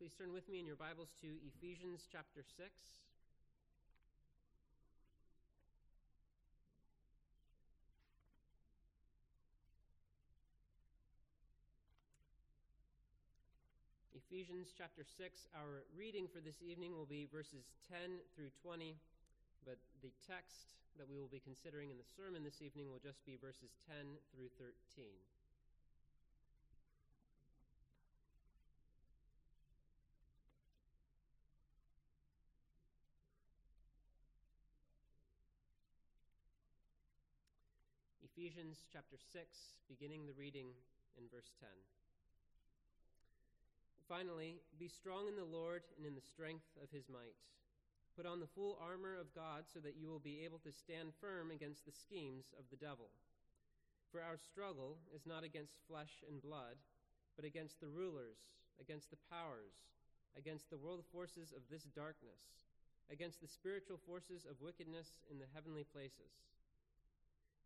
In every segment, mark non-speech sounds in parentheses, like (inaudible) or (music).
Please turn with me in your Bibles to Ephesians chapter 6. Ephesians chapter 6. Our reading for this evening will be verses 10 through 20, but the text that we will be considering in the sermon this evening will just be verses 10 through 13. Ephesians chapter 6, beginning the reading in verse 10. Finally, be strong in the Lord and in the strength of his might. Put on the full armor of God so that you will be able to stand firm against the schemes of the devil. For our struggle is not against flesh and blood, but against the rulers, against the powers, against the world forces of this darkness, against the spiritual forces of wickedness in the heavenly places.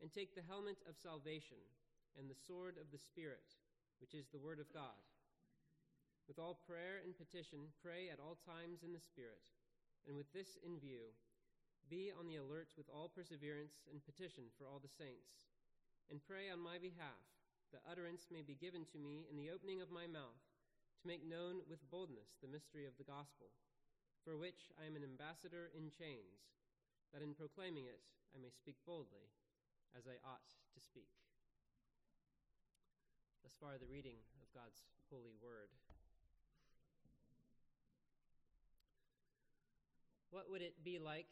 and take the helmet of salvation and the sword of the Spirit, which is the Word of God. With all prayer and petition, pray at all times in the Spirit, and with this in view, be on the alert with all perseverance and petition for all the saints, and pray on my behalf that utterance may be given to me in the opening of my mouth to make known with boldness the mystery of the gospel, for which I am an ambassador in chains, that in proclaiming it I may speak boldly as I ought to speak. Thus far, the reading of God's holy word. What would it be like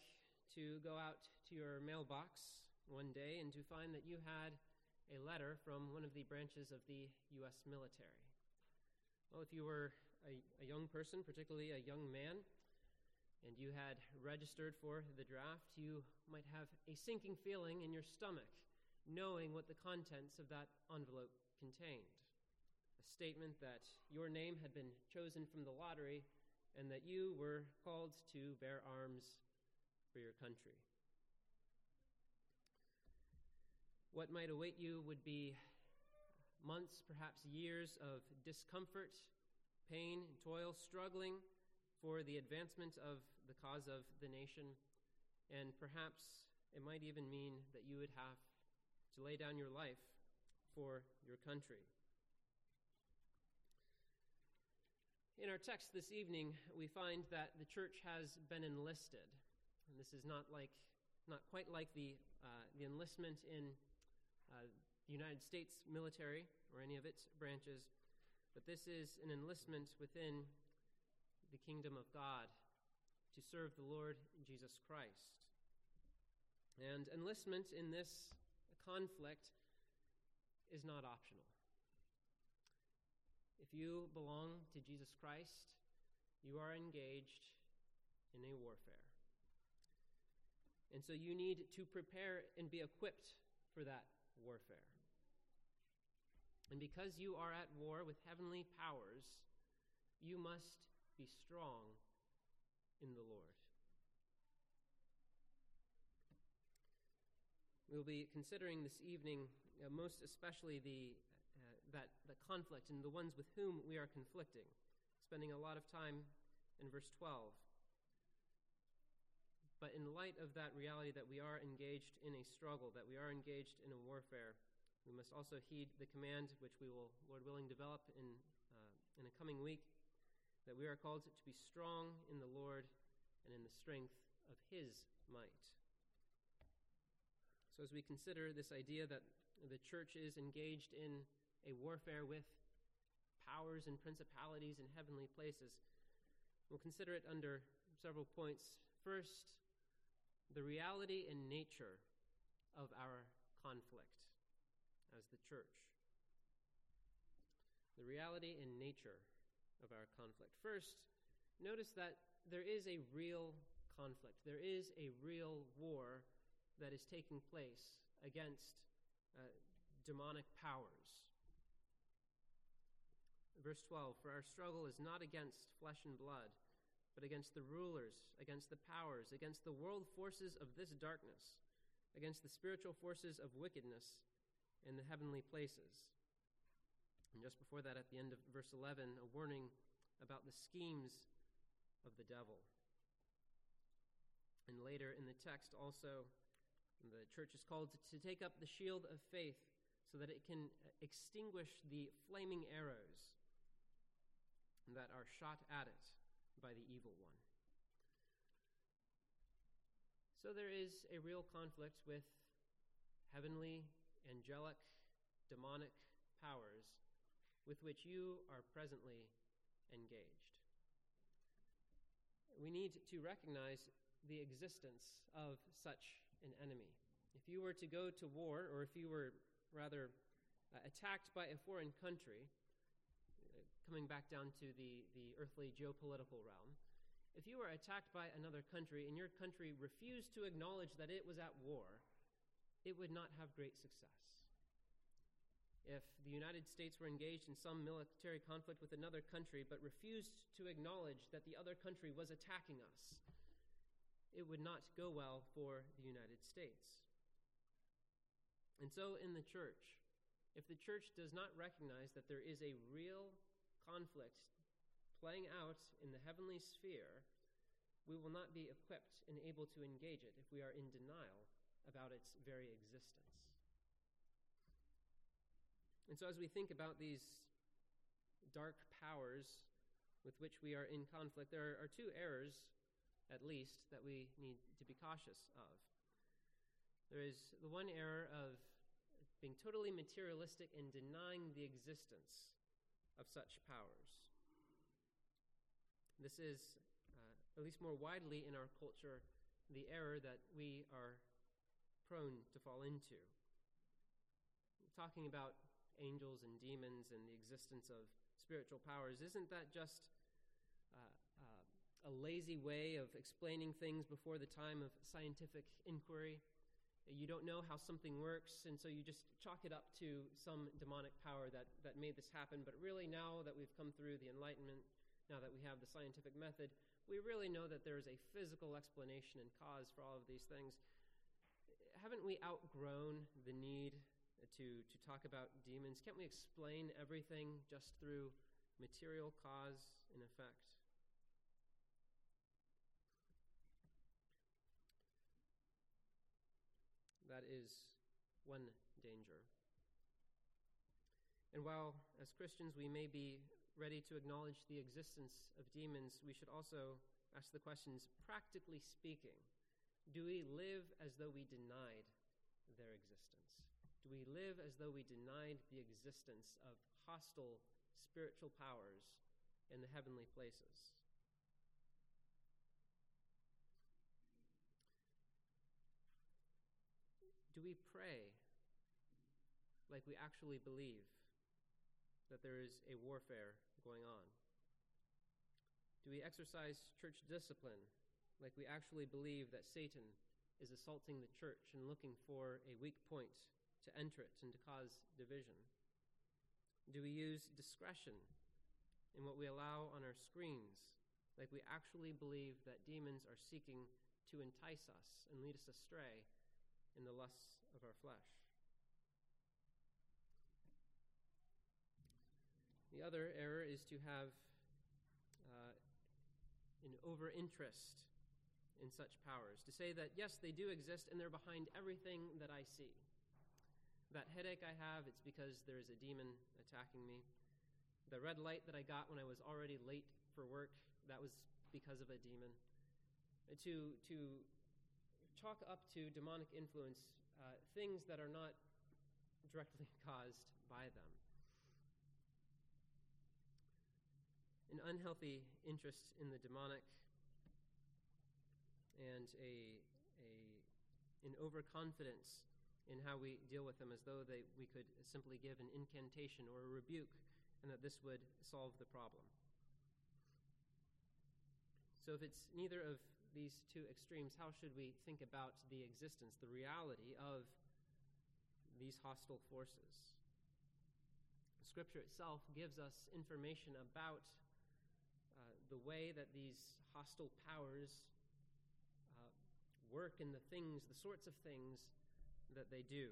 to go out to your mailbox one day and to find that you had a letter from one of the branches of the U.S. military? Well, if you were a, a young person, particularly a young man, and you had registered for the draft, you might have a sinking feeling in your stomach, knowing what the contents of that envelope contained. A statement that your name had been chosen from the lottery and that you were called to bear arms for your country. What might await you would be months, perhaps years of discomfort, pain, and toil, struggling for the advancement of the cause of the nation, and perhaps it might even mean that you would have to lay down your life for your country. In our text this evening, we find that the church has been enlisted. And this is not like, not quite like the, uh, the enlistment in uh, the United States military or any of its branches, but this is an enlistment within the kingdom of God to serve the Lord Jesus Christ. And enlistment in this conflict is not optional. If you belong to Jesus Christ, you are engaged in a warfare. And so you need to prepare and be equipped for that warfare. And because you are at war with heavenly powers, you must be strong in the Lord. We'll be considering this evening, uh, most especially the, uh, that, the conflict and the ones with whom we are conflicting, spending a lot of time in verse 12. But in light of that reality that we are engaged in a struggle, that we are engaged in a warfare, we must also heed the command which we will, Lord willing, develop in, uh, in a coming week that we are called to be strong in the Lord and in the strength of his might. So, as we consider this idea that the church is engaged in a warfare with powers and principalities in heavenly places, we'll consider it under several points. First, the reality and nature of our conflict as the church. The reality and nature of our conflict. First, notice that there is a real conflict. There is a real war that is taking place against uh, demonic powers. Verse 12 For our struggle is not against flesh and blood, but against the rulers, against the powers, against the world forces of this darkness, against the spiritual forces of wickedness in the heavenly places. And just before that, at the end of verse 11, a warning about the schemes of the devil. And later in the text, also, the church is called to take up the shield of faith so that it can extinguish the flaming arrows that are shot at it by the evil one. So there is a real conflict with heavenly, angelic, demonic powers with which you are presently engaged. We need to recognize the existence of such an enemy. If you were to go to war, or if you were rather uh, attacked by a foreign country, uh, coming back down to the, the earthly geopolitical realm, if you were attacked by another country and your country refused to acknowledge that it was at war, it would not have great success. If the United States were engaged in some military conflict with another country but refused to acknowledge that the other country was attacking us, it would not go well for the United States. And so, in the church, if the church does not recognize that there is a real conflict playing out in the heavenly sphere, we will not be equipped and able to engage it if we are in denial about its very existence. And so, as we think about these dark powers with which we are in conflict, there are two errors at least, that we need to be cautious of. There is the one error of being totally materialistic and denying the existence of such powers. This is, uh, at least more widely in our culture, the error that we are prone to fall into. Talking about angels and demons and the existence of spiritual powers, isn't that just uh, uh, a lazy way of explaining things before the time of scientific inquiry. You don't know how something works, and so you just chalk it up to some demonic power that, that made this happen. But really, now that we've come through the Enlightenment, now that we have the scientific method, we really know that there is a physical explanation and cause for all of these things. Haven't we outgrown the need to, to talk about demons? Can't we explain everything just through material cause and effect? That is one danger. And while, as Christians, we may be ready to acknowledge the existence of demons, we should also ask the questions practically speaking, do we live as though we denied their existence? Do we live as though we denied the existence of hostile spiritual powers in the heavenly places? Do we pray like we actually believe that there is a warfare going on? Do we exercise church discipline like we actually believe that Satan is assaulting the church and looking for a weak point to enter it and to cause division? Do we use discretion in what we allow on our screens like we actually believe that demons are seeking to entice us and lead us astray in the lusts of our flesh. The other error is to have uh, an over interest in such powers, to say that, yes, they do exist and they're behind everything that I see. That headache I have, it's because there is a demon attacking me. The red light that I got when I was already late for work, that was because of a demon. To, to chalk up to demonic influence uh, things that are not directly (laughs) caused by them. An unhealthy interest in the demonic and a, a, an overconfidence in how we deal with them as though they, we could simply give an incantation or a rebuke and that this would solve the problem. So, if it's neither of these two extremes, how should we think about the existence, the reality of these hostile forces? Scripture itself gives us information about uh, the way that these hostile powers uh, work and the things, the sorts of things that they do.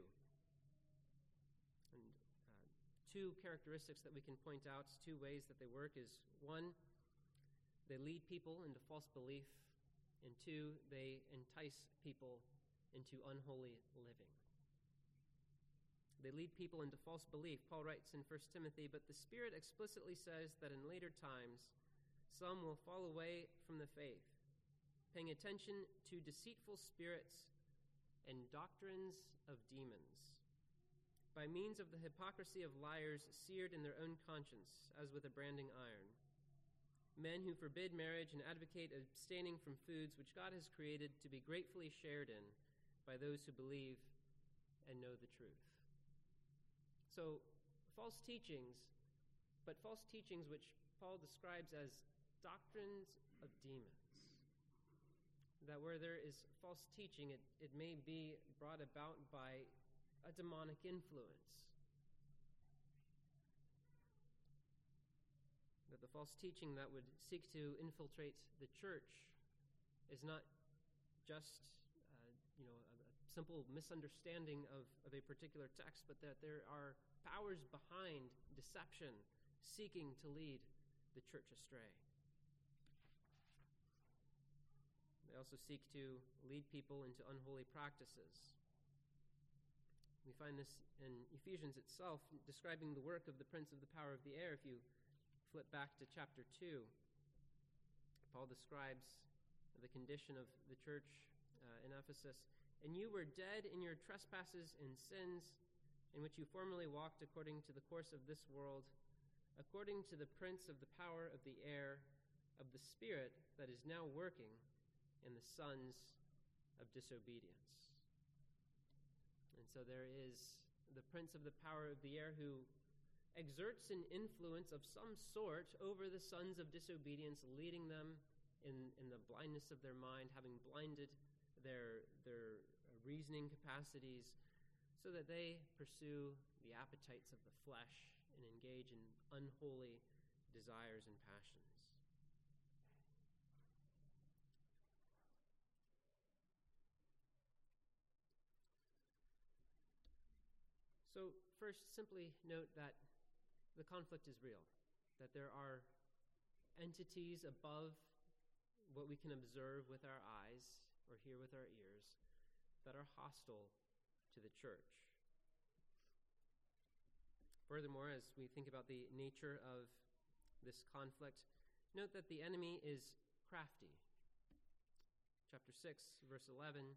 And uh, two characteristics that we can point out, two ways that they work, is one, they lead people into false belief, and two, they entice people into unholy living. They lead people into false belief. Paul writes in 1 Timothy, but the Spirit explicitly says that in later times some will fall away from the faith, paying attention to deceitful spirits and doctrines of demons, by means of the hypocrisy of liars seared in their own conscience, as with a branding iron men who forbid marriage and advocate abstaining from foods which God has created to be gratefully shared in by those who believe and know the truth. So, false teachings, but false teachings which Paul describes as doctrines of demons. That where there is false teaching, it, it may be brought about by a demonic influence. That the false teaching that would seek to infiltrate the church is not just uh, you know a, a simple misunderstanding of, of a particular text, but that there are powers behind deception seeking to lead the church astray. They also seek to lead people into unholy practices. We find this in Ephesians itself, describing the work of the prince of the power of the air. If you flip back to chapter 2, Paul describes the condition of the church uh, in Ephesus. And you were dead in your trespasses and sins, in which you formerly walked according to the course of this world, according to the prince of the power of the air, of the spirit that is now working in the sons of disobedience. And so there is the prince of the power of the air who exerts an influence of some sort over the sons of disobedience, leading them in, in the blindness of their mind, having blinded their, their reasoning capacities, so that they pursue the appetites of the flesh and engage in unholy desires and passions. So, first, simply note that the conflict is real, that there are entities above what we can observe with our eyes or hear with our ears that are hostile to the church. Furthermore, as we think about the nature of this conflict, note that the enemy is crafty. Chapter 6, verse 11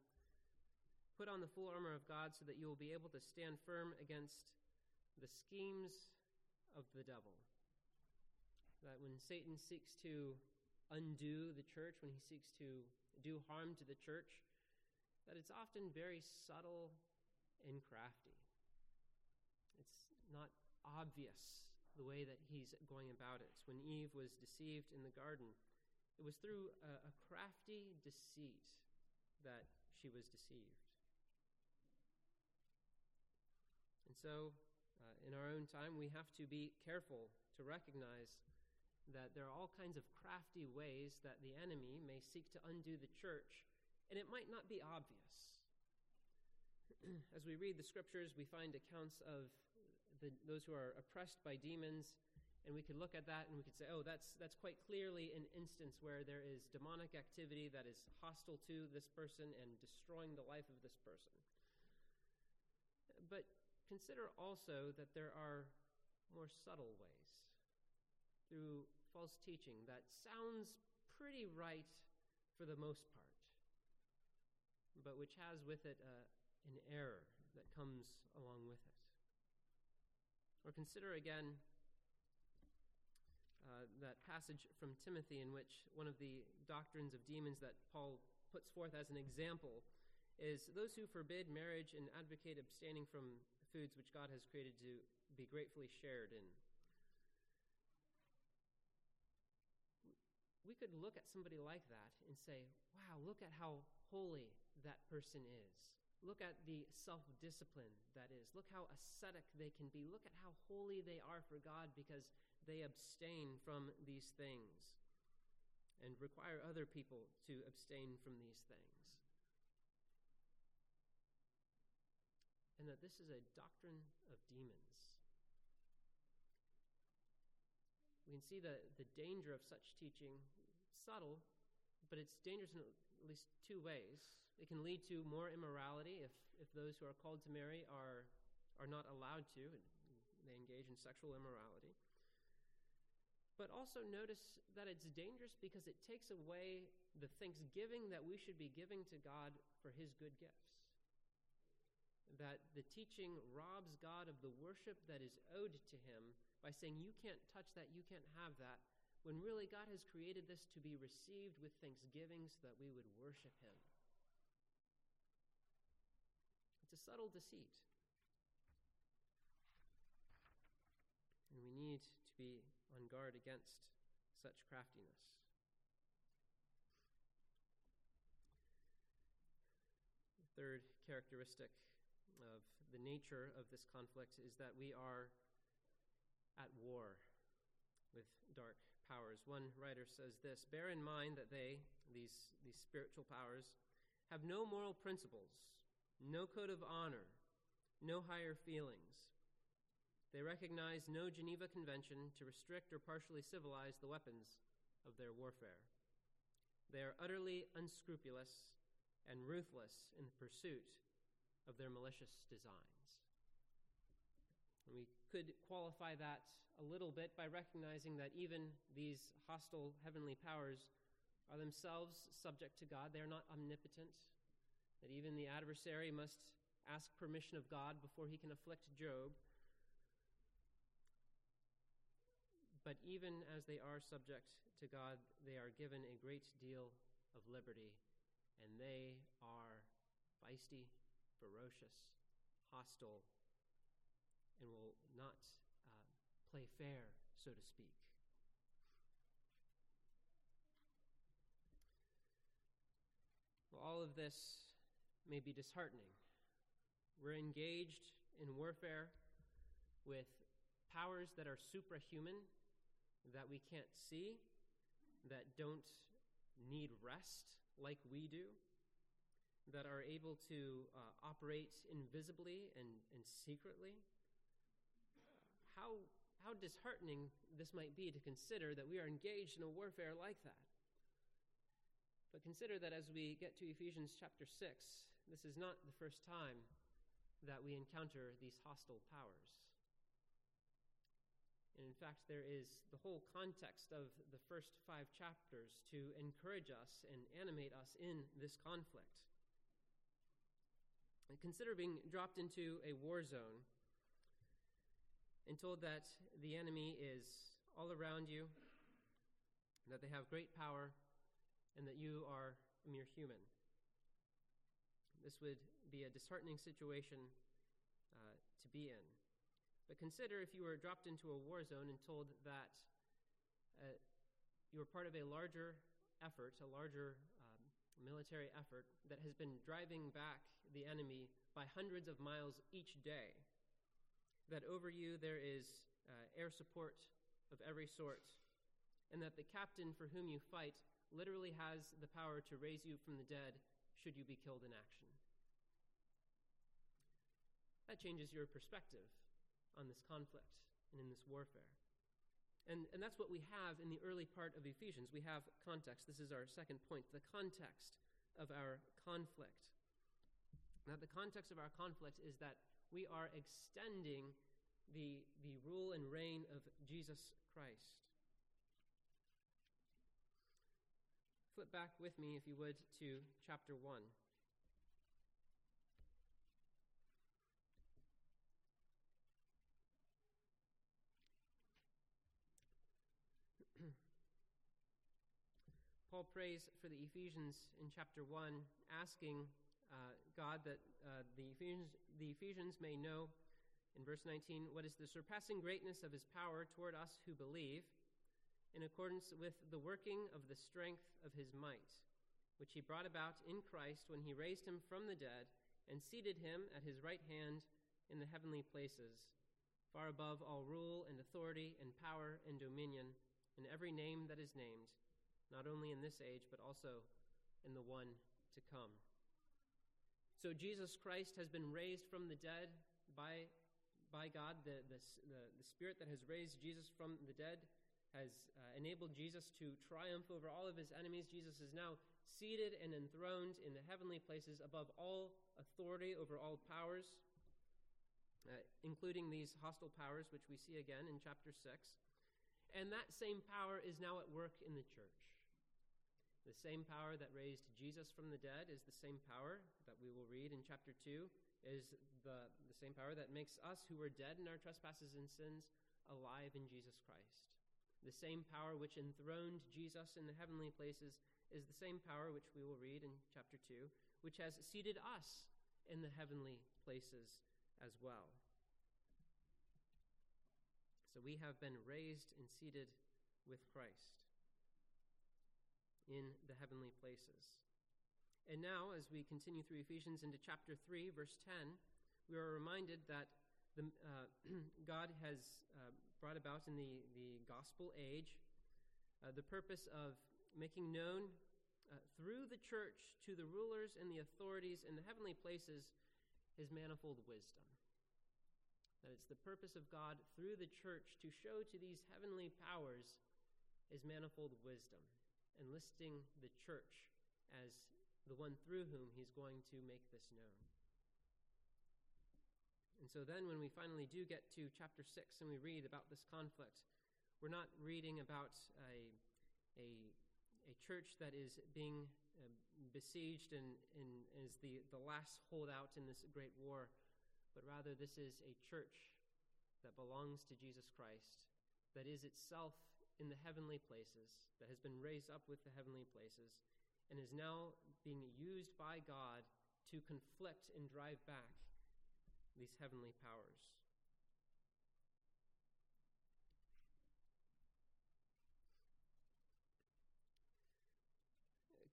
Put on the full armor of God so that you will be able to stand firm against the schemes of the devil. That when Satan seeks to undo the church, when he seeks to do harm to the church, that it's often very subtle and crafty. It's not obvious the way that he's going about it. When Eve was deceived in the garden, it was through a, a crafty deceit that she was deceived. And so uh, in our own time, we have to be careful to recognize that there are all kinds of crafty ways that the enemy may seek to undo the church, and it might not be obvious. (clears throat) As we read the scriptures, we find accounts of the, those who are oppressed by demons, and we could look at that and we could say, oh, that's, that's quite clearly an instance where there is demonic activity that is hostile to this person and destroying the life of this person. But consider also that there are more subtle ways through false teaching that sounds pretty right for the most part, but which has with it uh, an error that comes along with it. Or consider again uh, that passage from Timothy in which one of the doctrines of demons that Paul puts forth as an example is those who forbid marriage and advocate abstaining from foods which God has created to be gratefully shared in. we could look at somebody like that and say, wow, look at how holy that person is. Look at the self discipline that is. Look how ascetic they can be. Look at how holy they are for God because they abstain from these things and require other people to abstain from these things. And that this is a doctrine of demons. We can see the, the danger of such teaching, subtle, but it's dangerous in at least two ways. It can lead to more immorality if, if those who are called to marry are, are not allowed to, they engage in sexual immorality. But also notice that it's dangerous because it takes away the thanksgiving that we should be giving to God for his good gifts. That the teaching robs God of the worship that is owed to him by saying, You can't touch that, you can't have that, when really God has created this to be received with thanksgiving so that we would worship Him. It's a subtle deceit. And we need to be on guard against such craftiness. Third characteristic of the nature of this conflict is that we are at war with dark powers. One writer says this Bear in mind that they, these, these spiritual powers, have no moral principles, no code of honor, no higher feelings. They recognize no Geneva Convention to restrict or partially civilize the weapons of their warfare. They are utterly unscrupulous and ruthless in the pursuit of their malicious designs. And we could qualify that a little bit by recognizing that even these hostile heavenly powers are themselves subject to God. They are not omnipotent, that even the adversary must ask permission of God before he can afflict Job. But even as they are subject to God, they are given a great deal of liberty, and they are feisty, ferocious, hostile, and will not uh, play fair, so to speak. Well, all of this may be disheartening. We're engaged in warfare with powers that are suprahuman, that we can't see, that don't need rest like we do, that are able to uh, operate invisibly and, and secretly how, how disheartening this might be to consider that we are engaged in a warfare like that. But consider that as we get to Ephesians chapter 6, this is not the first time that we encounter these hostile powers. And in fact, there is the whole context of the first five chapters to encourage us and animate us in this conflict. Consider being dropped into a war zone and told that the enemy is all around you, that they have great power, and that you are a mere human. This would be a disheartening situation uh, to be in. But consider if you were dropped into a war zone and told that uh, you were part of a larger effort, a larger military effort that has been driving back the enemy by hundreds of miles each day that over you there is uh, air support of every sort, and that the captain for whom you fight literally has the power to raise you from the dead should you be killed in action. That changes your perspective on this conflict and in this warfare. And, and that's what we have in the early part of Ephesians. We have context. This is our second point the context of our conflict. Now, the context of our conflict is that we are extending the, the rule and reign of Jesus Christ. Flip back with me, if you would, to chapter 1. Paul prays for the Ephesians in chapter 1, asking uh, God that uh, the, Ephesians, the Ephesians may know, in verse 19, what is the surpassing greatness of his power toward us who believe, in accordance with the working of the strength of his might, which he brought about in Christ when he raised him from the dead and seated him at his right hand in the heavenly places, far above all rule and authority and power and dominion, and every name that is named, not only in this age, but also in the one to come. So Jesus Christ has been raised from the dead by, by God. The, the, the, the Spirit that has raised Jesus from the dead has uh, enabled Jesus to triumph over all of his enemies. Jesus is now seated and enthroned in the heavenly places above all authority over all powers, uh, including these hostile powers, which we see again in chapter 6. And that same power is now at work in the church. The same power that raised Jesus from the dead is the same power that we will read in chapter 2, is the, the same power that makes us who were dead in our trespasses and sins alive in Jesus Christ. The same power which enthroned Jesus in the heavenly places is the same power which we will read in chapter 2, which has seated us in the heavenly places as well. So we have been raised and seated with Christ in the heavenly places. And now, as we continue through Ephesians into chapter 3, verse 10, we are reminded that the, uh, (clears throat) God has uh, brought about in the, the gospel age uh, the purpose of making known uh, through the church to the rulers and the authorities in the heavenly places his manifold wisdom. That it's the purpose of God through the church to show to these heavenly powers his manifold wisdom, enlisting the church as the one through whom he's going to make this known. And so then, when we finally do get to chapter 6 and we read about this conflict, we're not reading about a, a, a church that is being uh, besieged and, and is the, the last holdout in this great war, but rather this is a church that belongs to Jesus Christ, that is itself in the heavenly places, that has been raised up with the heavenly places, and is now being used by God to conflict and drive back these heavenly powers.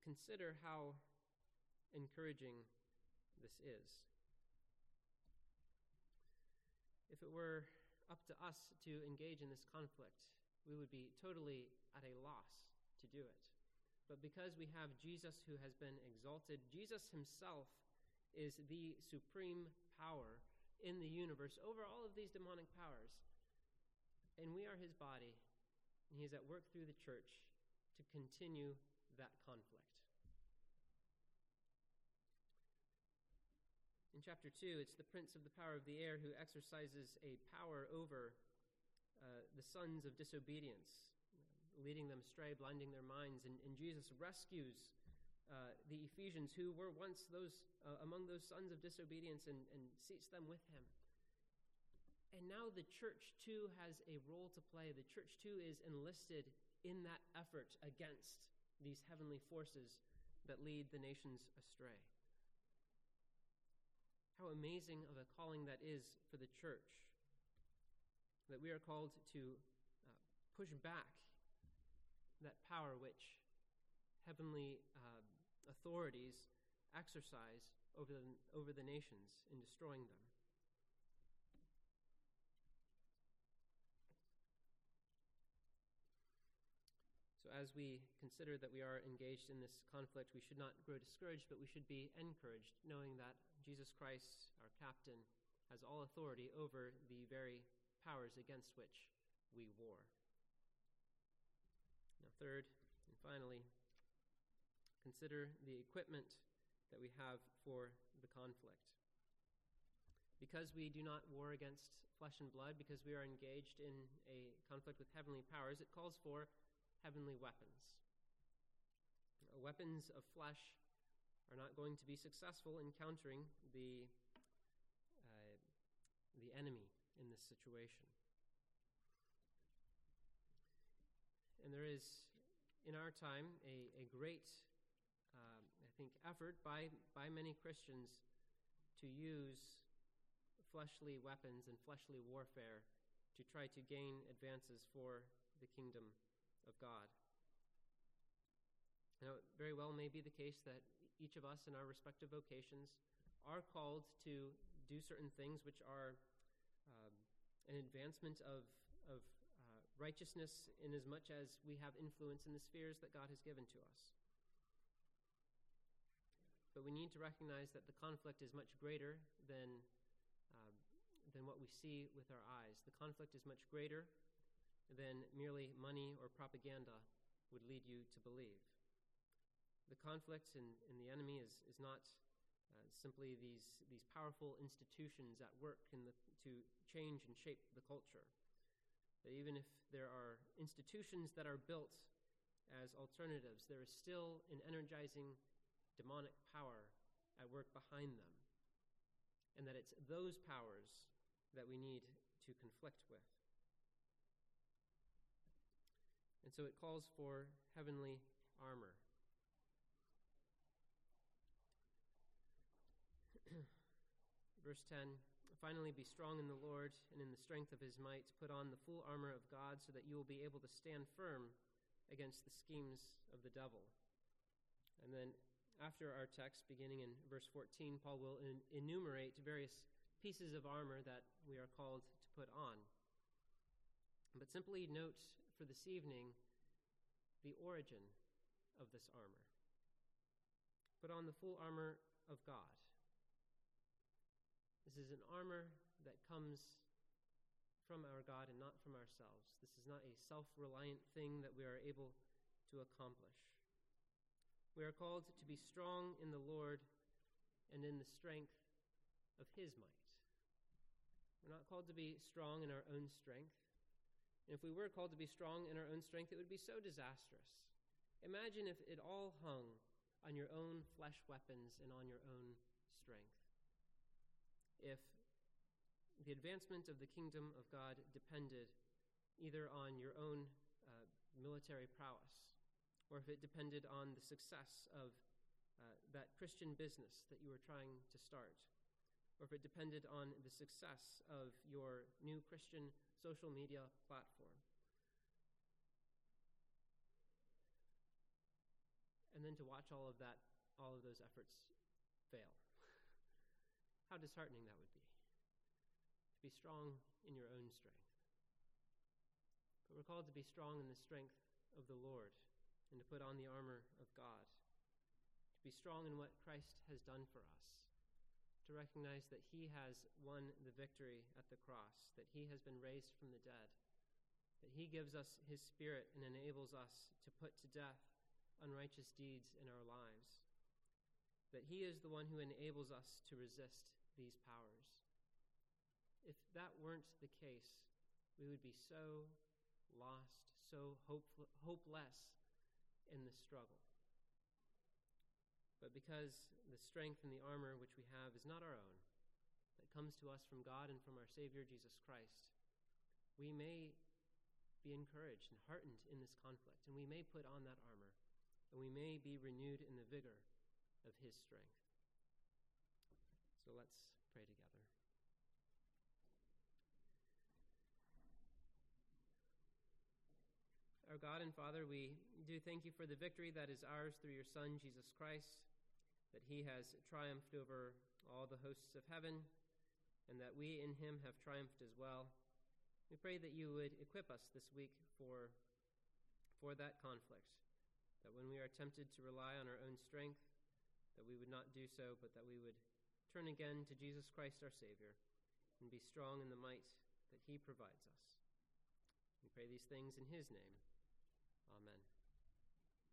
Consider how encouraging this is. If it were up to us to engage in this conflict, we would be totally at a loss to do it. But because we have Jesus who has been exalted, Jesus himself is the supreme power in the universe over all of these demonic powers. And we are his body, and he is at work through the church to continue that conflict. In chapter 2, it's the prince of the power of the air who exercises a power over uh, the sons of disobedience, leading them astray, blinding their minds. And, and Jesus rescues uh, the Ephesians who were once those uh, among those sons of disobedience and, and seats them with him. And now the church too has a role to play. The church too is enlisted in that effort against these heavenly forces that lead the nations astray. How amazing of a calling that is for the church that we are called to uh, push back that power which heavenly uh, authorities exercise over the, over the nations in destroying them. So, as we consider that we are engaged in this conflict, we should not grow discouraged, but we should be encouraged, knowing that Jesus Christ, our captain, has all authority over the very powers against which we war. Now, third and finally, consider the equipment that we have for the conflict. Because we do not war against flesh and blood, because we are engaged in a conflict with heavenly powers, it calls for heavenly weapons. Weapons of flesh are not going to be successful in countering the, uh, the enemy in this situation. And there is, in our time, a, a great I think, effort by, by many Christians to use fleshly weapons and fleshly warfare to try to gain advances for the kingdom of God. Now, it very well may be the case that each of us in our respective vocations are called to do certain things which are um, an advancement of, of uh, righteousness in as much as we have influence in the spheres that God has given to us. But we need to recognize that the conflict is much greater than, uh, than what we see with our eyes. The conflict is much greater than merely money or propaganda would lead you to believe the conflict and, and the enemy is, is not uh, simply these, these powerful institutions at work in the, to change and shape the culture. That even if there are institutions that are built as alternatives, there is still an energizing demonic power at work behind them. And that it's those powers that we need to conflict with. And so it calls for heavenly armor. Verse 10 Finally, be strong in the Lord and in the strength of his might. Put on the full armor of God so that you will be able to stand firm against the schemes of the devil. And then, after our text, beginning in verse 14, Paul will en- enumerate various pieces of armor that we are called to put on. But simply note for this evening the origin of this armor. Put on the full armor of God. This is an armor that comes from our God and not from ourselves. This is not a self reliant thing that we are able to accomplish. We are called to be strong in the Lord and in the strength of His might. We're not called to be strong in our own strength. And if we were called to be strong in our own strength, it would be so disastrous. Imagine if it all hung on your own flesh weapons and on your own strength if the advancement of the kingdom of God depended either on your own uh, military prowess or if it depended on the success of uh, that Christian business that you were trying to start, or if it depended on the success of your new Christian social media platform. And then to watch all of that, all of those efforts fail. How disheartening that would be. To be strong in your own strength. But we're called to be strong in the strength of the Lord and to put on the armor of God. To be strong in what Christ has done for us. To recognize that he has won the victory at the cross, that he has been raised from the dead, that he gives us his spirit and enables us to put to death unrighteous deeds in our lives, that he is the one who enables us to resist these powers. If that weren't the case, we would be so lost, so hopeful, hopeless in the struggle. But because the strength and the armor which we have is not our own, that comes to us from God and from our Savior Jesus Christ, we may be encouraged and heartened in this conflict, and we may put on that armor, and we may be renewed in the vigor of His strength. Let's pray together. Our God and Father, we do thank you for the victory that is ours through your Son, Jesus Christ, that he has triumphed over all the hosts of heaven, and that we in him have triumphed as well. We pray that you would equip us this week for, for that conflict, that when we are tempted to rely on our own strength, that we would not do so, but that we would turn again to Jesus Christ our Savior and be strong in the might that he provides us. We pray these things in his name. Amen.